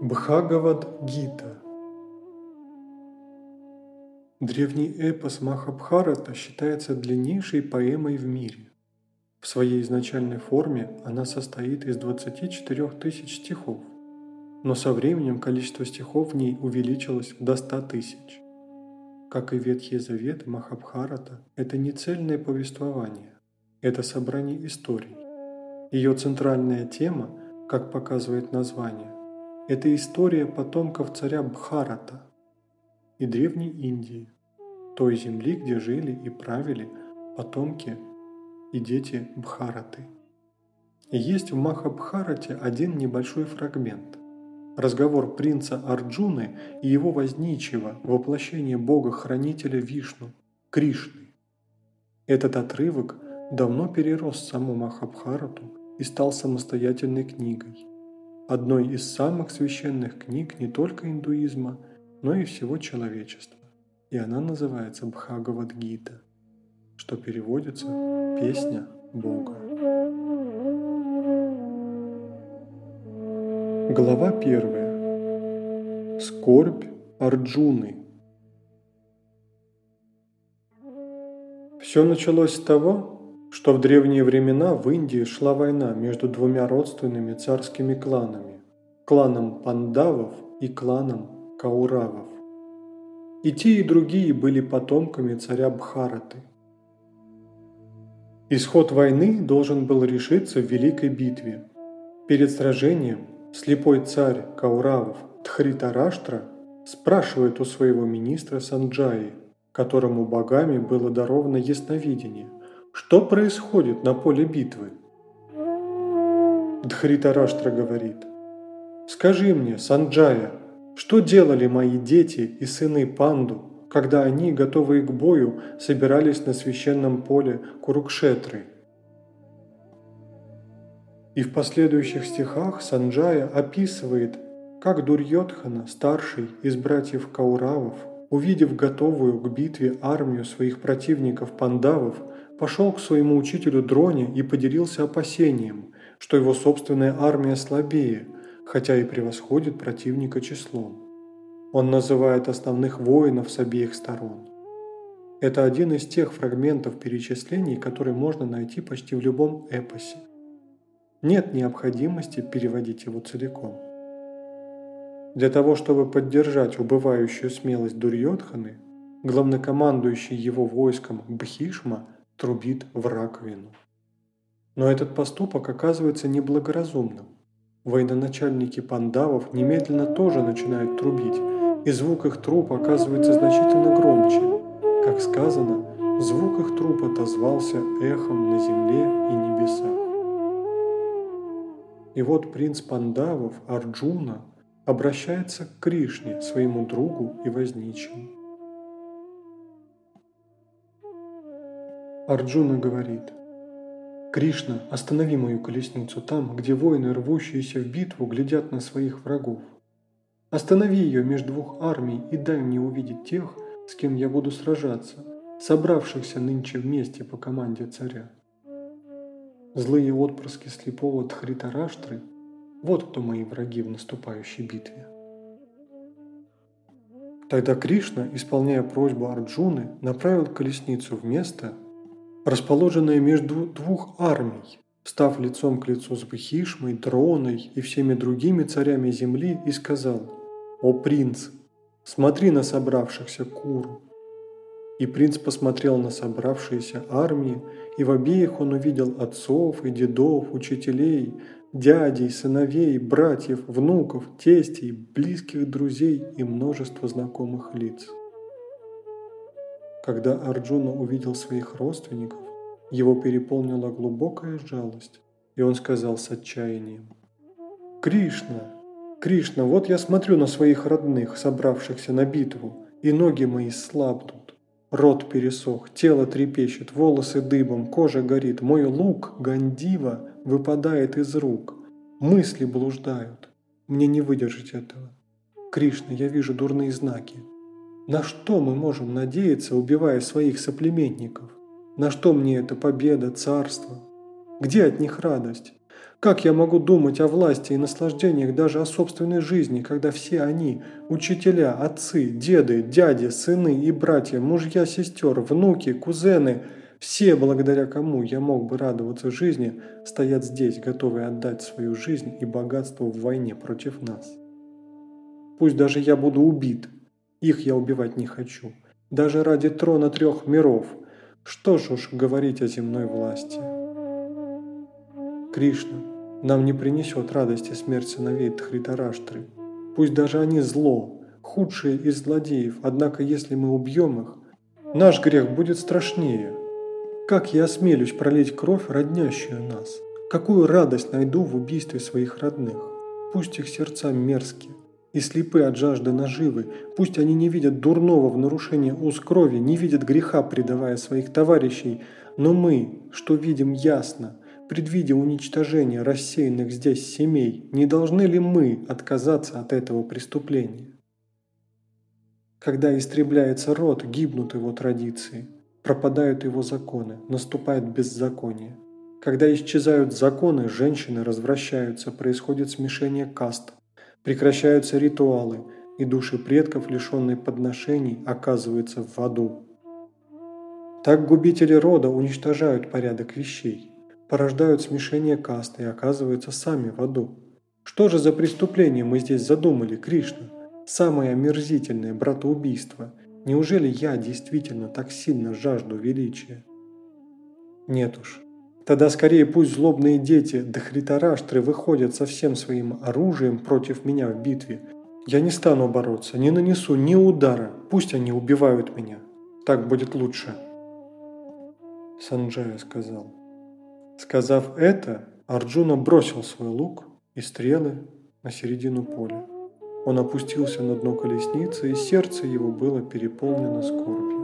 Бхагавад-гита Древний эпос Махабхарата считается длиннейшей поэмой в мире. В своей изначальной форме она состоит из 24 тысяч стихов, но со временем количество стихов в ней увеличилось до 100 тысяч. Как и Ветхий Завет, Махабхарата – это не цельное повествование, это собрание историй. Ее центральная тема, как показывает название, это история потомков царя Бхарата и Древней Индии, той земли, где жили и правили потомки и дети Бхараты. И есть в Махабхарате один небольшой фрагмент. Разговор принца Арджуны и его возничего, воплощение бога-хранителя Вишну, Кришны. Этот отрывок давно перерос саму Махабхарату и стал самостоятельной книгой – одной из самых священных книг не только индуизма, но и всего человечества. И она называется Бхагавадгита, что переводится «Песня Бога». Глава первая. Скорбь Арджуны. Все началось с того, что в древние времена в Индии шла война между двумя родственными царскими кланами – кланом пандавов и кланом кауравов. И те, и другие были потомками царя Бхараты. Исход войны должен был решиться в великой битве. Перед сражением слепой царь Кауравов Тхритараштра спрашивает у своего министра Санджаи, которому богами было даровано ясновидение – что происходит на поле битвы? Дхритараштра говорит, «Скажи мне, Санджая, что делали мои дети и сыны Панду, когда они, готовые к бою, собирались на священном поле Курукшетры?» И в последующих стихах Санджая описывает, как Дурьотхана, старший из братьев Кауравов, увидев готовую к битве армию своих противников пандавов, пошел к своему учителю Дроне и поделился опасением, что его собственная армия слабее, хотя и превосходит противника числом. Он называет основных воинов с обеих сторон. Это один из тех фрагментов перечислений, которые можно найти почти в любом эпосе. Нет необходимости переводить его целиком. Для того, чтобы поддержать убывающую смелость Дурьотханы, главнокомандующий его войском Бхишма – трубит в раковину. Но этот поступок оказывается неблагоразумным. Военачальники пандавов немедленно тоже начинают трубить, и звук их труб оказывается значительно громче. Как сказано, звук их труб отозвался эхом на земле и небесах. И вот принц пандавов Арджуна обращается к Кришне, своему другу и возничему. Арджуна говорит, «Кришна, останови мою колесницу там, где воины, рвущиеся в битву, глядят на своих врагов. Останови ее между двух армий и дай мне увидеть тех, с кем я буду сражаться, собравшихся нынче вместе по команде царя. Злые отпрыски слепого Тхритараштры – вот кто мои враги в наступающей битве. Тогда Кришна, исполняя просьбу Арджуны, направил колесницу в место, расположенная между двух армий, став лицом к лицу с Бхишмой, Дроной и всеми другими царями земли, и сказал «О принц, смотри на собравшихся куру». И принц посмотрел на собравшиеся армии, и в обеих он увидел отцов и дедов, учителей, дядей, сыновей, братьев, внуков, тестей, близких друзей и множество знакомых лиц. Когда Арджуна увидел своих родственников, его переполнила глубокая жалость, и он сказал с отчаянием, «Кришна, Кришна, вот я смотрю на своих родных, собравшихся на битву, и ноги мои слабнут. Рот пересох, тело трепещет, волосы дыбом, кожа горит, мой лук, гандива, выпадает из рук, мысли блуждают. Мне не выдержать этого. Кришна, я вижу дурные знаки, на что мы можем надеяться, убивая своих соплеменников? На что мне эта победа, царство? Где от них радость? Как я могу думать о власти и наслаждениях даже о собственной жизни, когда все они – учителя, отцы, деды, дяди, сыны и братья, мужья, сестер, внуки, кузены – все, благодаря кому я мог бы радоваться жизни, стоят здесь, готовые отдать свою жизнь и богатство в войне против нас. Пусть даже я буду убит, их я убивать не хочу, даже ради трона трех миров. Что ж уж говорить о земной власти. Кришна, нам не принесет радости смерть сыновей Тхритараштры. Пусть даже они зло, худшие из злодеев, однако если мы убьем их, наш грех будет страшнее. Как я осмелюсь пролить кровь, роднящую нас? Какую радость найду в убийстве своих родных? Пусть их сердца мерзкие и слепы от жажды наживы, пусть они не видят дурного в нарушении уз крови, не видят греха, предавая своих товарищей, но мы, что видим ясно – предвидя уничтожение рассеянных здесь семей, не должны ли мы отказаться от этого преступления? Когда истребляется род, гибнут его традиции, пропадают его законы, наступает беззаконие. Когда исчезают законы, женщины развращаются, происходит смешение каст, прекращаются ритуалы, и души предков, лишенные подношений, оказываются в аду. Так губители рода уничтожают порядок вещей порождают смешение каст и оказываются сами в аду. Что же за преступление мы здесь задумали, Кришна? Самое омерзительное братоубийство. Неужели я действительно так сильно жажду величия? Нет уж. Тогда скорее пусть злобные дети Дахритараштры выходят со всем своим оружием против меня в битве. Я не стану бороться, не нанесу ни удара, пусть они убивают меня. Так будет лучше. Санджая сказал. Сказав это, Арджуна бросил свой лук и стрелы на середину поля. Он опустился на дно колесницы, и сердце его было переполнено скорбью.